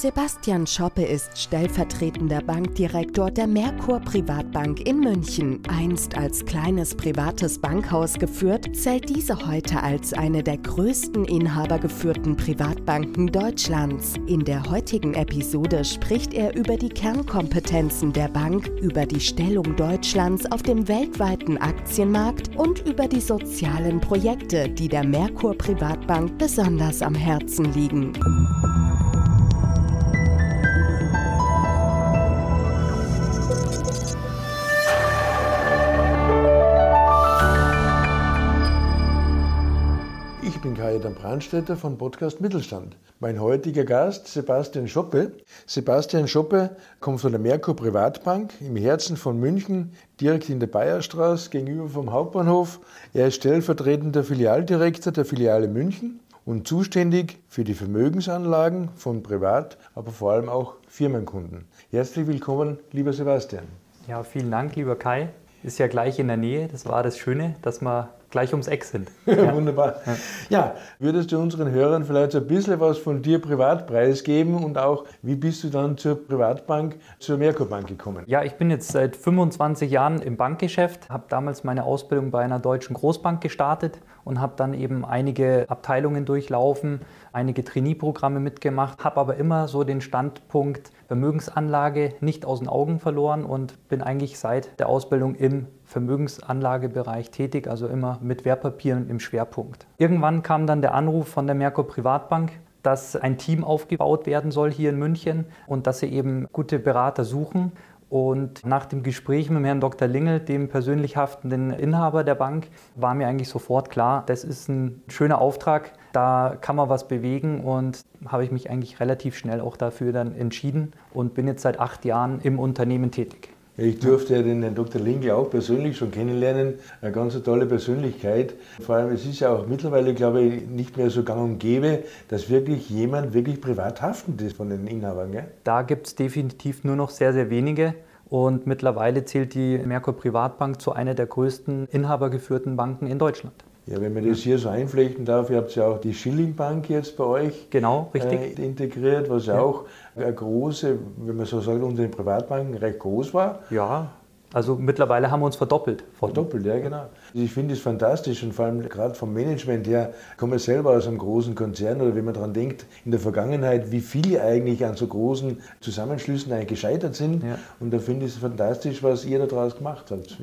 Sebastian Schoppe ist stellvertretender Bankdirektor der Merkur Privatbank in München. Einst als kleines privates Bankhaus geführt, zählt diese heute als eine der größten inhabergeführten Privatbanken Deutschlands. In der heutigen Episode spricht er über die Kernkompetenzen der Bank, über die Stellung Deutschlands auf dem weltweiten Aktienmarkt und über die sozialen Projekte, die der Merkur Privatbank besonders am Herzen liegen. Kajetan Brandstätter von Podcast Mittelstand. Mein heutiger Gast, Sebastian Schoppe. Sebastian Schoppe kommt von der Merkur Privatbank im Herzen von München, direkt in der Bayerstraße, gegenüber vom Hauptbahnhof. Er ist stellvertretender Filialdirektor der Filiale München und zuständig für die Vermögensanlagen von Privat, aber vor allem auch Firmenkunden. Herzlich willkommen, lieber Sebastian. Ja, vielen Dank, lieber Kai. Ist ja gleich in der Nähe. Das war das Schöne, dass wir gleich ums Eck sind. Ja. Wunderbar. Ja. ja. würdest du unseren Hörern vielleicht ein bisschen was von dir privat preisgeben und auch, wie bist du dann zur Privatbank, zur Merkur Bank gekommen? Ja, ich bin jetzt seit 25 Jahren im Bankgeschäft, habe damals meine Ausbildung bei einer deutschen Großbank gestartet und habe dann eben einige Abteilungen durchlaufen, einige Trainee-Programme mitgemacht, habe aber immer so den Standpunkt Vermögensanlage nicht aus den Augen verloren und bin eigentlich seit der Ausbildung im Vermögensanlagebereich tätig, also immer mit Wertpapieren im Schwerpunkt. Irgendwann kam dann der Anruf von der Merkur Privatbank, dass ein Team aufgebaut werden soll hier in München und dass sie eben gute Berater suchen. Und nach dem Gespräch mit Herrn Dr. Lingel, dem persönlich haftenden Inhaber der Bank, war mir eigentlich sofort klar, das ist ein schöner Auftrag, da kann man was bewegen und habe ich mich eigentlich relativ schnell auch dafür dann entschieden und bin jetzt seit acht Jahren im Unternehmen tätig. Ich durfte ja den Dr. Lingle auch persönlich schon kennenlernen. Eine ganz tolle Persönlichkeit. Vor allem, es ist ja auch mittlerweile, glaube ich, nicht mehr so gang und gäbe, dass wirklich jemand wirklich privat haftend ist von den Inhabern. Gell? Da gibt es definitiv nur noch sehr, sehr wenige. Und mittlerweile zählt die Merkur Privatbank zu einer der größten inhabergeführten Banken in Deutschland. Ja, wenn man das hier so einflechten darf, ihr habt ja auch die Schilling Bank jetzt bei euch genau, richtig. Äh, integriert, was ja auch eine große, wenn man so sagt, unter den Privatbanken recht groß war. Ja, also mittlerweile haben wir uns verdoppelt. Verdoppelt, ja genau. Ich finde es fantastisch und vor allem gerade vom Management her, ich komme selber aus einem großen Konzern oder wenn man daran denkt, in der Vergangenheit, wie viele eigentlich an so großen Zusammenschlüssen eigentlich gescheitert sind. Ja. Und da finde ich es fantastisch, was ihr daraus gemacht habt.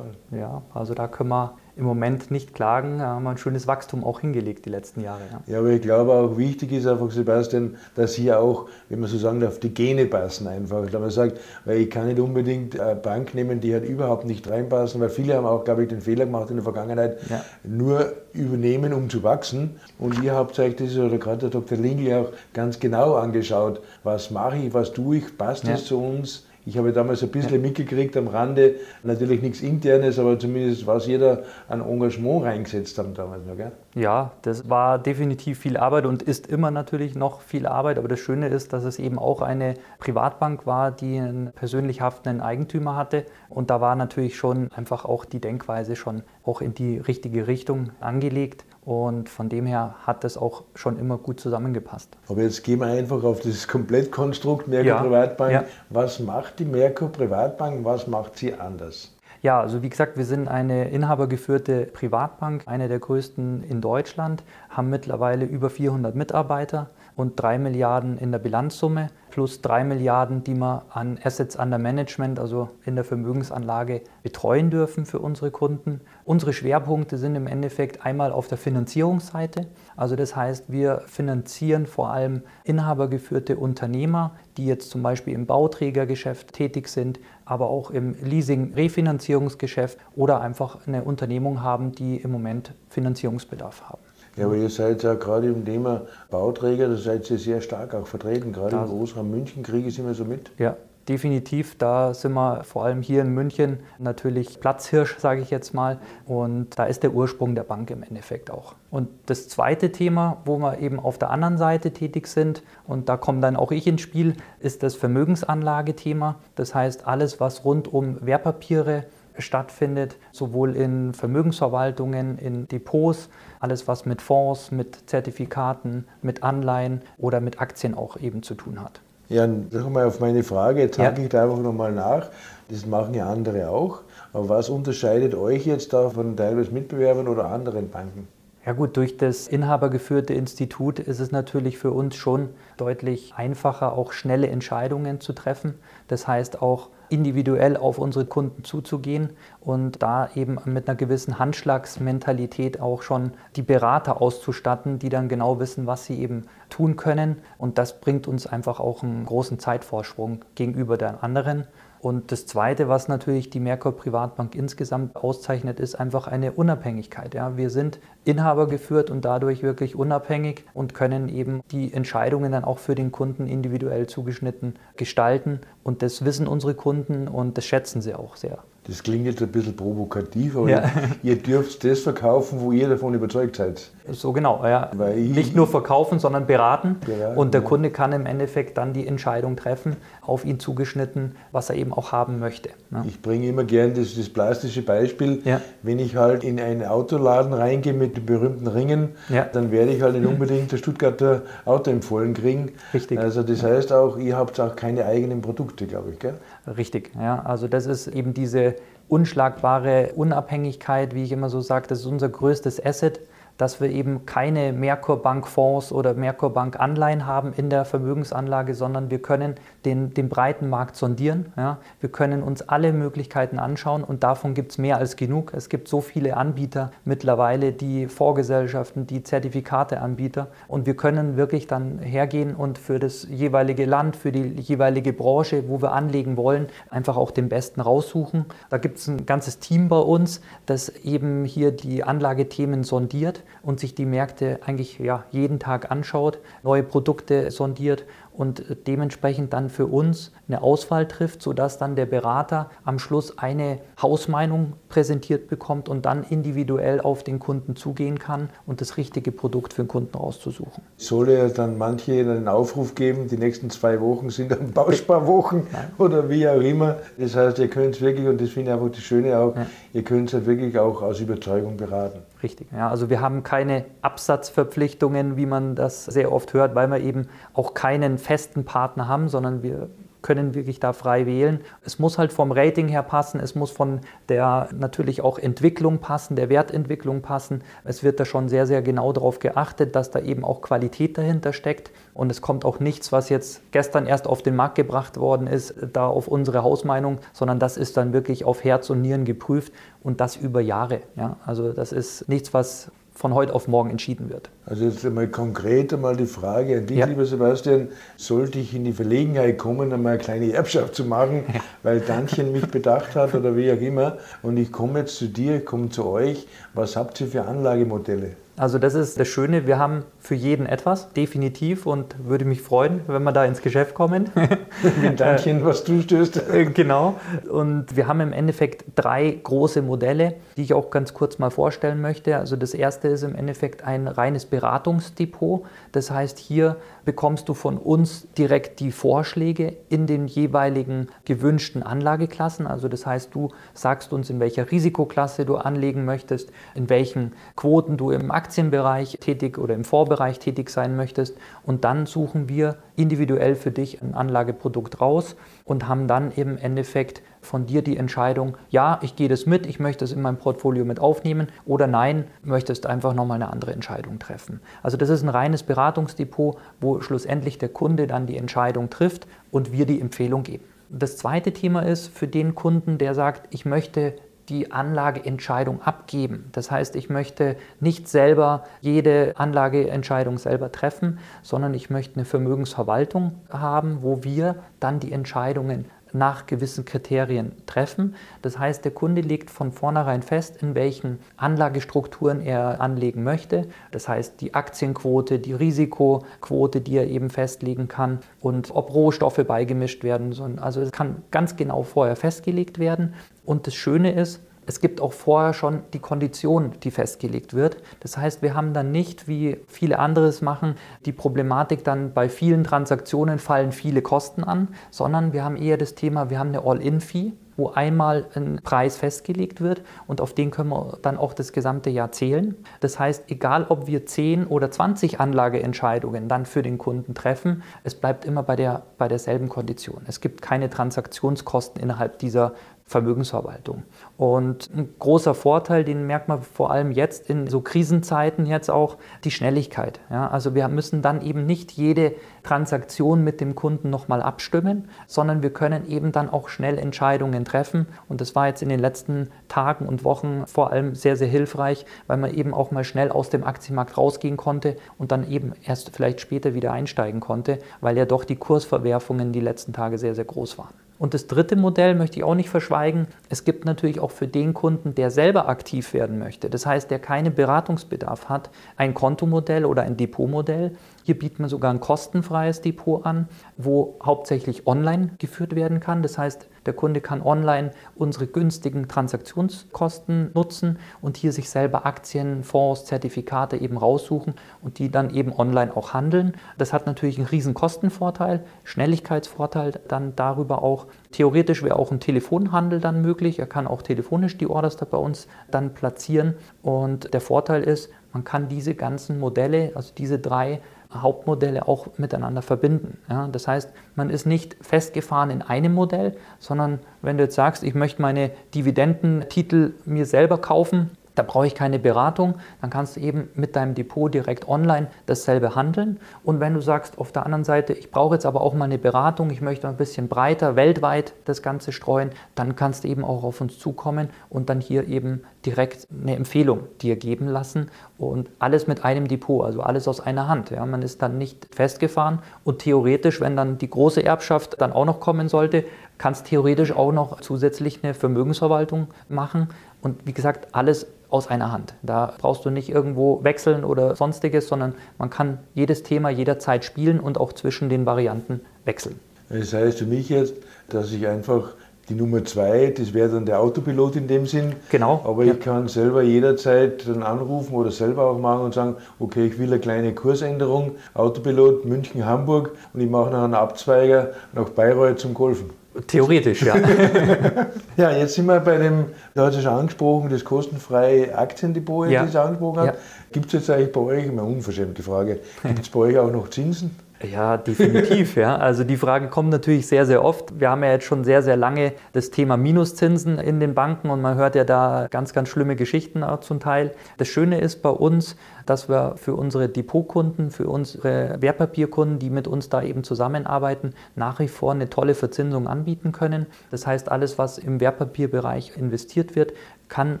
Ja, also da können wir im Moment nicht klagen. Da haben wir ein schönes Wachstum auch hingelegt die letzten Jahre. Ja. ja, aber ich glaube auch wichtig ist einfach, Sebastian, dass hier auch, wenn man so sagen darf, die Gene passen einfach. Da man sagt, weil ich kann nicht unbedingt eine Bank nehmen, die halt überhaupt nicht reinpassen, weil viele haben auch, glaube ich, den Fehler gemacht in der Vergangenheit, ja. nur übernehmen, um zu wachsen. Und ihr habt euch das, oder gerade der Dr. Lingli auch ganz genau angeschaut, was mache ich, was tue ich, passt das zu uns? Ich habe damals ein bisschen mitgekriegt am Rande, natürlich nichts Internes, aber zumindest was jeder an Engagement reingesetzt haben damals noch. Gell? Ja, das war definitiv viel Arbeit und ist immer natürlich noch viel Arbeit. Aber das Schöne ist, dass es eben auch eine Privatbank war, die einen persönlich haftenden Eigentümer hatte. Und da war natürlich schon einfach auch die Denkweise schon auch in die richtige Richtung angelegt. Und von dem her hat das auch schon immer gut zusammengepasst. Aber jetzt gehen wir einfach auf das Komplettkonstrukt Merkur ja, Privatbank. Ja. Was macht die Merkur Privatbank? Was macht sie anders? Ja, also wie gesagt, wir sind eine inhabergeführte Privatbank, eine der größten in Deutschland, haben mittlerweile über 400 Mitarbeiter und 3 Milliarden in der Bilanzsumme plus 3 Milliarden, die wir an Assets under Management, also in der Vermögensanlage, betreuen dürfen für unsere Kunden. Unsere Schwerpunkte sind im Endeffekt einmal auf der Finanzierungsseite. Also das heißt, wir finanzieren vor allem inhabergeführte Unternehmer, die jetzt zum Beispiel im Bauträgergeschäft tätig sind, aber auch im Leasing-Refinanzierungsgeschäft oder einfach eine Unternehmung haben, die im Moment Finanzierungsbedarf haben. Ja, aber ihr seid ja gerade im Thema Bauträger, da seid ihr sehr stark auch vertreten. Gerade im Großraum München kriege ich es immer so mit. Ja, definitiv. Da sind wir vor allem hier in München natürlich Platzhirsch, sage ich jetzt mal. Und da ist der Ursprung der Bank im Endeffekt auch. Und das zweite Thema, wo wir eben auf der anderen Seite tätig sind, und da komme dann auch ich ins Spiel, ist das Vermögensanlagethema. Das heißt, alles, was rund um Wertpapiere stattfindet, sowohl in Vermögensverwaltungen, in Depots, alles was mit Fonds, mit Zertifikaten, mit Anleihen oder mit Aktien auch eben zu tun hat. Ja, nochmal auf meine Frage, jetzt ja. ich da einfach nochmal nach. Das machen ja andere auch. Aber was unterscheidet euch jetzt da von teilweise Mitbewerbern oder anderen Banken? Ja gut, durch das inhabergeführte Institut ist es natürlich für uns schon deutlich einfacher, auch schnelle Entscheidungen zu treffen. Das heißt auch individuell auf unsere Kunden zuzugehen und da eben mit einer gewissen Handschlagsmentalität auch schon die Berater auszustatten, die dann genau wissen, was sie eben tun können. Und das bringt uns einfach auch einen großen Zeitvorsprung gegenüber den anderen. Und das Zweite, was natürlich die Merkur Privatbank insgesamt auszeichnet, ist einfach eine Unabhängigkeit. Ja, wir sind Inhaber geführt und dadurch wirklich unabhängig und können eben die Entscheidungen dann auch für den Kunden individuell zugeschnitten gestalten. Und das wissen unsere Kunden und das schätzen sie auch sehr. Das klingt jetzt ein bisschen provokativ, aber ja. ihr dürft das verkaufen, wo ihr davon überzeugt seid. So genau, ja. Nicht nur verkaufen, sondern beraten. beraten und der ja. Kunde kann im Endeffekt dann die Entscheidung treffen, auf ihn zugeschnitten, was er eben auch haben möchte. Ne? Ich bringe immer gern das, das plastische Beispiel. Ja. Wenn ich halt in einen Autoladen reingehe mit den berühmten Ringen, dann werde ich halt nicht unbedingt das Stuttgarter Auto empfohlen kriegen. Richtig. Also das heißt auch, ihr habt auch keine eigenen Produkte, glaube ich. Gell? Richtig, ja. Also das ist eben diese unschlagbare Unabhängigkeit, wie ich immer so sage, das ist unser größtes Asset dass wir eben keine Merkur-Bank-Fonds oder Merkur-Bank-Anleihen haben in der Vermögensanlage, sondern wir können den, den breiten Markt sondieren. Ja. Wir können uns alle Möglichkeiten anschauen und davon gibt es mehr als genug. Es gibt so viele Anbieter mittlerweile, die Vorgesellschaften, die Zertifikateanbieter und wir können wirklich dann hergehen und für das jeweilige Land, für die jeweilige Branche, wo wir anlegen wollen, einfach auch den besten raussuchen. Da gibt es ein ganzes Team bei uns, das eben hier die Anlagethemen sondiert und sich die Märkte eigentlich ja, jeden Tag anschaut, neue Produkte sondiert und dementsprechend dann für uns eine Auswahl trifft, sodass dann der Berater am Schluss eine Hausmeinung präsentiert bekommt und dann individuell auf den Kunden zugehen kann und das richtige Produkt für den Kunden rauszusuchen. Soll er dann manche einen Aufruf geben, die nächsten zwei Wochen sind dann Bausparwochen oder wie auch immer. Das heißt, ihr könnt es wirklich, und das finde ich einfach das Schöne auch, ja. Ihr könnt es halt wirklich auch aus Überzeugung beraten. Richtig, ja, also wir haben keine Absatzverpflichtungen, wie man das sehr oft hört, weil wir eben auch keinen festen Partner haben, sondern wir können wirklich da frei wählen. Es muss halt vom Rating her passen, es muss von der natürlich auch Entwicklung passen, der Wertentwicklung passen. Es wird da schon sehr, sehr genau darauf geachtet, dass da eben auch Qualität dahinter steckt. Und es kommt auch nichts, was jetzt gestern erst auf den Markt gebracht worden ist, da auf unsere Hausmeinung, sondern das ist dann wirklich auf Herz und Nieren geprüft und das über Jahre. Ja? Also das ist nichts, was von heute auf morgen entschieden wird. Also jetzt einmal konkret einmal die Frage an dich, ja. lieber Sebastian, sollte ich in die Verlegenheit kommen, einmal eine kleine Erbschaft zu machen, ja. weil Tantchen mich bedacht hat oder wie auch immer und ich komme jetzt zu dir, ich komme zu euch, was habt ihr für Anlagemodelle? Also das ist das Schöne, wir haben für jeden etwas, definitiv und würde mich freuen, wenn wir da ins Geschäft kommen. Mit Dankeschön, was du stößt. Äh, genau. Und wir haben im Endeffekt drei große Modelle, die ich auch ganz kurz mal vorstellen möchte. Also das erste ist im Endeffekt ein reines Beratungsdepot. Das heißt, hier bekommst du von uns direkt die Vorschläge in den jeweiligen gewünschten Anlageklassen. Also das heißt, du sagst uns, in welcher Risikoklasse du anlegen möchtest, in welchen Quoten du im Aktienbereich tätig oder im Vorbereich tätig sein möchtest. Und dann suchen wir individuell für dich ein Anlageprodukt raus und haben dann im Endeffekt von dir die Entscheidung, ja, ich gehe das mit, ich möchte es in mein Portfolio mit aufnehmen oder nein, möchtest einfach nochmal eine andere Entscheidung treffen. Also das ist ein reines Beratungsdepot, wo schlussendlich der Kunde dann die Entscheidung trifft und wir die Empfehlung geben. Das zweite Thema ist für den Kunden, der sagt, ich möchte die Anlageentscheidung abgeben. Das heißt, ich möchte nicht selber jede Anlageentscheidung selber treffen, sondern ich möchte eine Vermögensverwaltung haben, wo wir dann die Entscheidungen nach gewissen Kriterien treffen. Das heißt, der Kunde legt von vornherein fest, in welchen Anlagestrukturen er anlegen möchte. Das heißt, die Aktienquote, die Risikoquote, die er eben festlegen kann und ob Rohstoffe beigemischt werden sollen. Also es kann ganz genau vorher festgelegt werden. Und das Schöne ist, es gibt auch vorher schon die Kondition, die festgelegt wird. Das heißt, wir haben dann nicht, wie viele andere es machen, die Problematik dann bei vielen Transaktionen fallen viele Kosten an, sondern wir haben eher das Thema, wir haben eine All-In-Fee wo einmal ein Preis festgelegt wird und auf den können wir dann auch das gesamte Jahr zählen. Das heißt, egal ob wir 10 oder 20 Anlageentscheidungen dann für den Kunden treffen, es bleibt immer bei, der, bei derselben Kondition. Es gibt keine Transaktionskosten innerhalb dieser Vermögensverwaltung. Und ein großer Vorteil, den merkt man vor allem jetzt in so Krisenzeiten jetzt auch, die Schnelligkeit. Ja, also wir müssen dann eben nicht jede Transaktion mit dem Kunden nochmal abstimmen, sondern wir können eben dann auch schnell Entscheidungen treffen. Und das war jetzt in den letzten Tagen und Wochen vor allem sehr, sehr hilfreich, weil man eben auch mal schnell aus dem Aktienmarkt rausgehen konnte und dann eben erst vielleicht später wieder einsteigen konnte, weil ja doch die Kursverwerfungen die letzten Tage sehr, sehr groß waren. Und das dritte Modell möchte ich auch nicht verschweigen. Es gibt natürlich auch für den Kunden, der selber aktiv werden möchte, das heißt, der keinen Beratungsbedarf hat, ein Kontomodell oder ein Depotmodell, hier bieten wir sogar ein kostenfreies Depot an, wo hauptsächlich online geführt werden kann. Das heißt, der Kunde kann online unsere günstigen Transaktionskosten nutzen und hier sich selber Aktien, Fonds, Zertifikate eben raussuchen und die dann eben online auch handeln. Das hat natürlich einen riesen Kostenvorteil, Schnelligkeitsvorteil dann darüber auch. Theoretisch wäre auch ein Telefonhandel dann möglich. Er kann auch telefonisch die Orders da bei uns dann platzieren. Und der Vorteil ist, man kann diese ganzen Modelle, also diese drei Hauptmodelle auch miteinander verbinden. Ja, das heißt, man ist nicht festgefahren in einem Modell, sondern wenn du jetzt sagst, ich möchte meine Dividendentitel mir selber kaufen, da brauche ich keine Beratung, dann kannst du eben mit deinem Depot direkt online dasselbe handeln. Und wenn du sagst auf der anderen Seite, ich brauche jetzt aber auch mal eine Beratung, ich möchte ein bisschen breiter weltweit das Ganze streuen, dann kannst du eben auch auf uns zukommen und dann hier eben direkt eine Empfehlung dir geben lassen und alles mit einem Depot, also alles aus einer Hand. Ja. Man ist dann nicht festgefahren und theoretisch, wenn dann die große Erbschaft dann auch noch kommen sollte, kannst theoretisch auch noch zusätzlich eine Vermögensverwaltung machen und wie gesagt, alles aus einer Hand. Da brauchst du nicht irgendwo wechseln oder sonstiges, sondern man kann jedes Thema jederzeit spielen und auch zwischen den Varianten wechseln. Das heißt für mich jetzt, dass ich einfach die Nummer zwei, das wäre dann der Autopilot in dem Sinn. Genau. Aber ja. ich kann selber jederzeit dann anrufen oder selber auch machen und sagen, okay, ich will eine kleine Kursänderung, Autopilot München, Hamburg und ich mache noch einen Abzweiger nach Bayreuth zum Golfen. Theoretisch, ja. ja, jetzt sind wir bei dem, da hat es schon angesprochen, das kostenfreie Aktiendepot, ja. das angesprochen hat. Ja. Gibt es jetzt eigentlich bei euch, eine unverschämte Frage, gibt es bei euch auch noch Zinsen? Ja, definitiv. ja. Also die Frage kommt natürlich sehr, sehr oft. Wir haben ja jetzt schon sehr, sehr lange das Thema Minuszinsen in den Banken und man hört ja da ganz, ganz schlimme Geschichten auch zum Teil. Das Schöne ist bei uns, dass wir für unsere Depotkunden, für unsere Wertpapierkunden, die mit uns da eben zusammenarbeiten, nach wie vor eine tolle Verzinsung anbieten können. Das heißt, alles, was im Wertpapierbereich investiert wird, kann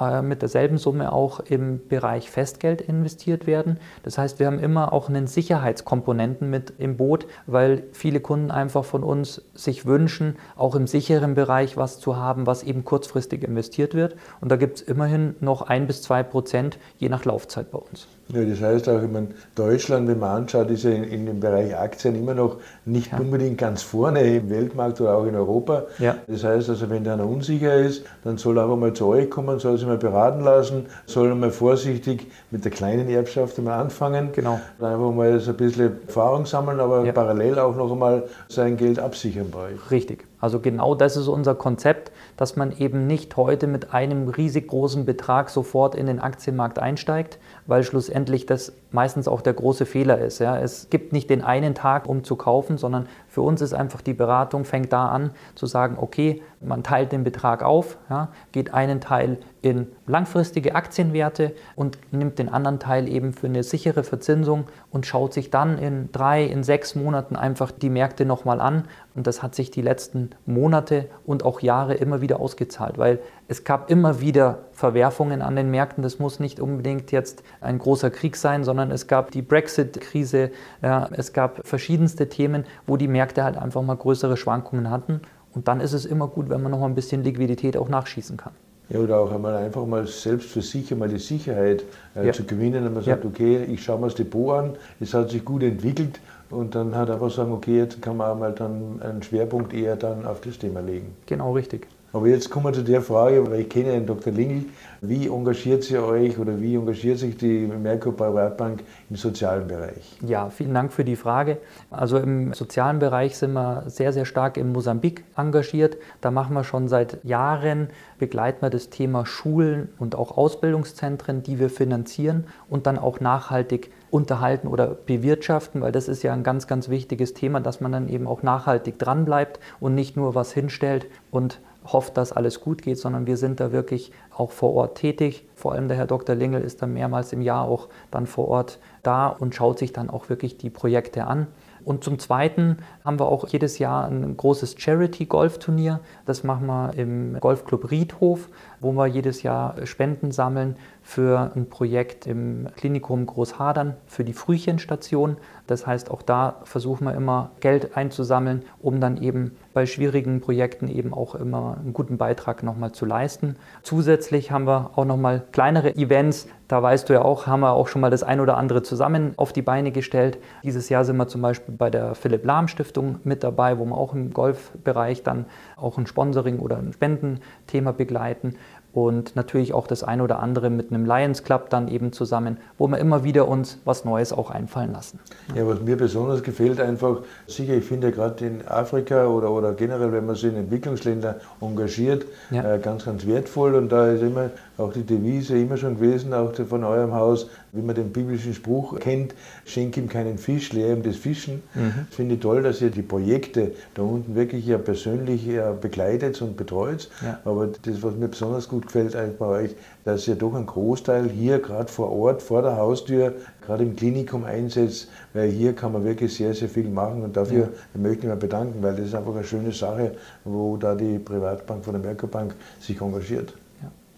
äh, mit derselben Summe auch im Bereich Festgeld investiert werden. Das heißt, wir haben immer auch einen Sicherheitskomponenten mit im Boot, weil viele Kunden einfach von uns sich wünschen, auch im sicheren Bereich was zu haben, was eben kurzfristig investiert wird. Und da gibt es immerhin noch ein bis zwei Prozent je nach Laufzeit bei uns. Ja, das heißt auch, ich meine, Deutschland, wenn man anschaut, ist ja in, in dem Bereich Aktien immer noch nicht ja. unbedingt ganz vorne im Weltmarkt oder auch in Europa. Ja. Das heißt also, wenn da einer unsicher ist, dann soll er einfach mal zu euch kommen, soll sich mal beraten lassen, soll mal vorsichtig mit der kleinen Erbschaft mal anfangen. Genau. Dann einfach mal so ein bisschen Erfahrung sammeln, aber ja. parallel auch noch einmal sein Geld absichern bei euch. Richtig. Also genau das ist unser Konzept, dass man eben nicht heute mit einem riesig großen Betrag sofort in den Aktienmarkt einsteigt, weil schlussendlich das meistens auch der große Fehler ist. Ja. Es gibt nicht den einen Tag, um zu kaufen, sondern für uns ist einfach die Beratung, fängt da an zu sagen, okay, man teilt den Betrag auf, ja, geht einen Teil in langfristige Aktienwerte und nimmt den anderen Teil eben für eine sichere Verzinsung und schaut sich dann in drei, in sechs Monaten einfach die Märkte nochmal an. Und das hat sich die letzten Monate und auch Jahre immer wieder ausgezahlt, weil es gab immer wieder Verwerfungen an den Märkten. Das muss nicht unbedingt jetzt ein großer Krieg sein, sondern es gab die Brexit-Krise, ja, es gab verschiedenste Themen, wo die Märkte halt einfach mal größere Schwankungen hatten. Und dann ist es immer gut, wenn man noch mal ein bisschen Liquidität auch nachschießen kann. Ja, oder auch einmal einfach mal selbst für sich einmal die Sicherheit äh, ja. zu gewinnen, wenn man sagt, ja. okay, ich schaue mir das Depot an, es hat sich gut entwickelt und dann hat einfach sagen, okay, jetzt kann man auch mal dann einen Schwerpunkt eher dann auf das Thema legen. Genau, richtig. Aber jetzt kommen wir zu der Frage, weil ich kenne den Dr. Lingel, wie engagiert sie euch oder wie engagiert sich die Merkur Privatbank im sozialen Bereich? Ja, vielen Dank für die Frage. Also im sozialen Bereich sind wir sehr, sehr stark in Mosambik engagiert. Da machen wir schon seit Jahren, begleiten wir das Thema Schulen und auch Ausbildungszentren, die wir finanzieren und dann auch nachhaltig unterhalten oder bewirtschaften, weil das ist ja ein ganz, ganz wichtiges Thema, dass man dann eben auch nachhaltig dranbleibt und nicht nur was hinstellt und hofft, dass alles gut geht, sondern wir sind da wirklich auch vor Ort tätig. Vor allem der Herr Dr. Lingel ist dann mehrmals im Jahr auch dann vor Ort da und schaut sich dann auch wirklich die Projekte an. Und zum Zweiten haben wir auch jedes Jahr ein großes Charity-Golfturnier. Das machen wir im Golfclub Riedhof, wo wir jedes Jahr Spenden sammeln für ein Projekt im Klinikum Großhadern für die Frühchenstation. Das heißt, auch da versuchen wir immer Geld einzusammeln, um dann eben bei schwierigen Projekten eben auch immer einen guten Beitrag nochmal zu leisten. Zusätzlich haben wir auch nochmal kleinere Events. Da weißt du ja auch, haben wir auch schon mal das ein oder andere zusammen auf die Beine gestellt. Dieses Jahr sind wir zum Beispiel bei der Philipp Lahm Stiftung mit dabei, wo wir auch im Golfbereich dann auch ein Sponsoring oder ein Spendenthema begleiten und natürlich auch das eine oder andere mit einem Lions Club dann eben zusammen, wo wir immer wieder uns was Neues auch einfallen lassen. Ja, was mir besonders gefällt einfach, sicher, ich finde gerade in Afrika oder, oder generell, wenn man sich in Entwicklungsländern engagiert, ja. äh, ganz, ganz wertvoll und da ist immer auch die Devise immer schon gewesen, auch von eurem Haus, wie man den biblischen Spruch kennt, schenk ihm keinen Fisch, lehr ihm das Fischen. Mhm. Ich finde toll, dass ihr die Projekte da unten wirklich ja persönlich ja begleitet und betreut. Ja. Aber das, was mir besonders gut gefällt eigentlich bei euch, dass ihr doch einen Großteil hier gerade vor Ort, vor der Haustür, gerade im Klinikum einsetzt, weil hier kann man wirklich sehr, sehr viel machen und dafür ja. möchte ich mich bedanken, weil das ist einfach eine schöne Sache, wo da die Privatbank von der Merkur Bank sich engagiert.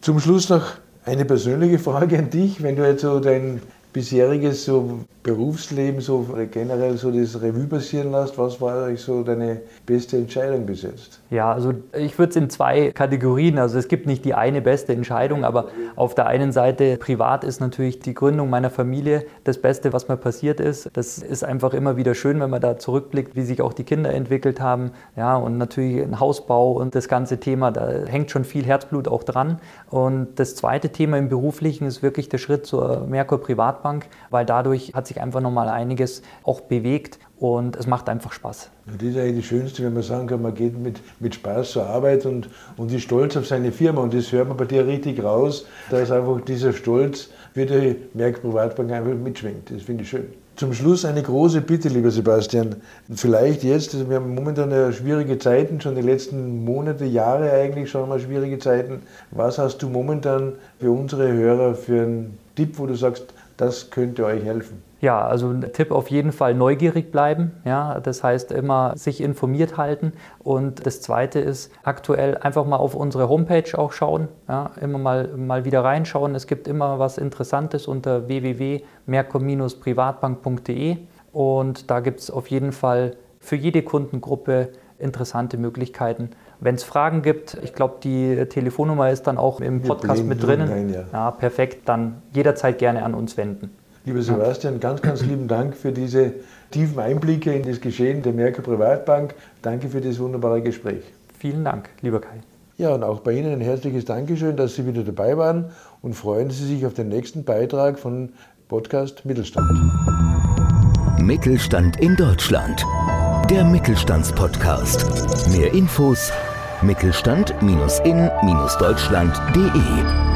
Zum Schluss noch eine persönliche Frage an dich. Wenn du jetzt so dein bisheriges so Berufsleben, so generell so das Revue passieren lässt, was war eigentlich so deine beste Entscheidung bis jetzt? Ja, also ich würde es in zwei Kategorien, also es gibt nicht die eine beste Entscheidung, aber auf der einen Seite privat ist natürlich die Gründung meiner Familie das Beste, was mir passiert ist. Das ist einfach immer wieder schön, wenn man da zurückblickt, wie sich auch die Kinder entwickelt haben. Ja, und natürlich ein Hausbau und das ganze Thema, da hängt schon viel Herzblut auch dran. Und das zweite Thema im Beruflichen ist wirklich der Schritt zur Merkur Privatbank, weil dadurch hat sich einfach nochmal einiges auch bewegt und es macht einfach Spaß. das ist eigentlich das Schönste, wenn man sagen kann, man geht mit, mit Spaß zur Arbeit und, und ist stolz auf seine Firma und das hört man bei dir richtig raus, da ist einfach dieser Stolz wie die Merck Privatbank einfach mitschwingt. Das finde ich schön. Zum Schluss eine große Bitte, lieber Sebastian. Vielleicht jetzt, also wir haben momentan ja schwierige Zeiten, schon die letzten Monate, Jahre eigentlich schon mal schwierige Zeiten. Was hast du momentan für unsere Hörer für einen Tipp, wo du sagst, das könnte euch helfen? Ja, also ein Tipp auf jeden Fall neugierig bleiben. Ja, das heißt immer sich informiert halten. Und das Zweite ist aktuell einfach mal auf unsere Homepage auch schauen. Ja, immer mal, mal wieder reinschauen. Es gibt immer was Interessantes unter www.mercom-privatbank.de. Und da gibt es auf jeden Fall für jede Kundengruppe interessante Möglichkeiten. Wenn es Fragen gibt, ich glaube, die Telefonnummer ist dann auch im Podcast mit drinnen. Ja, perfekt. Dann jederzeit gerne an uns wenden. Lieber Sebastian, ganz, ganz lieben Dank für diese tiefen Einblicke in das Geschehen der Merkur Privatbank. Danke für das wunderbare Gespräch. Vielen Dank, lieber Kai. Ja, und auch bei Ihnen ein herzliches Dankeschön, dass Sie wieder dabei waren und freuen Sie sich auf den nächsten Beitrag von Podcast Mittelstand. Mittelstand in Deutschland. Der Mittelstandspodcast. Mehr Infos mittelstand-in-deutschland.de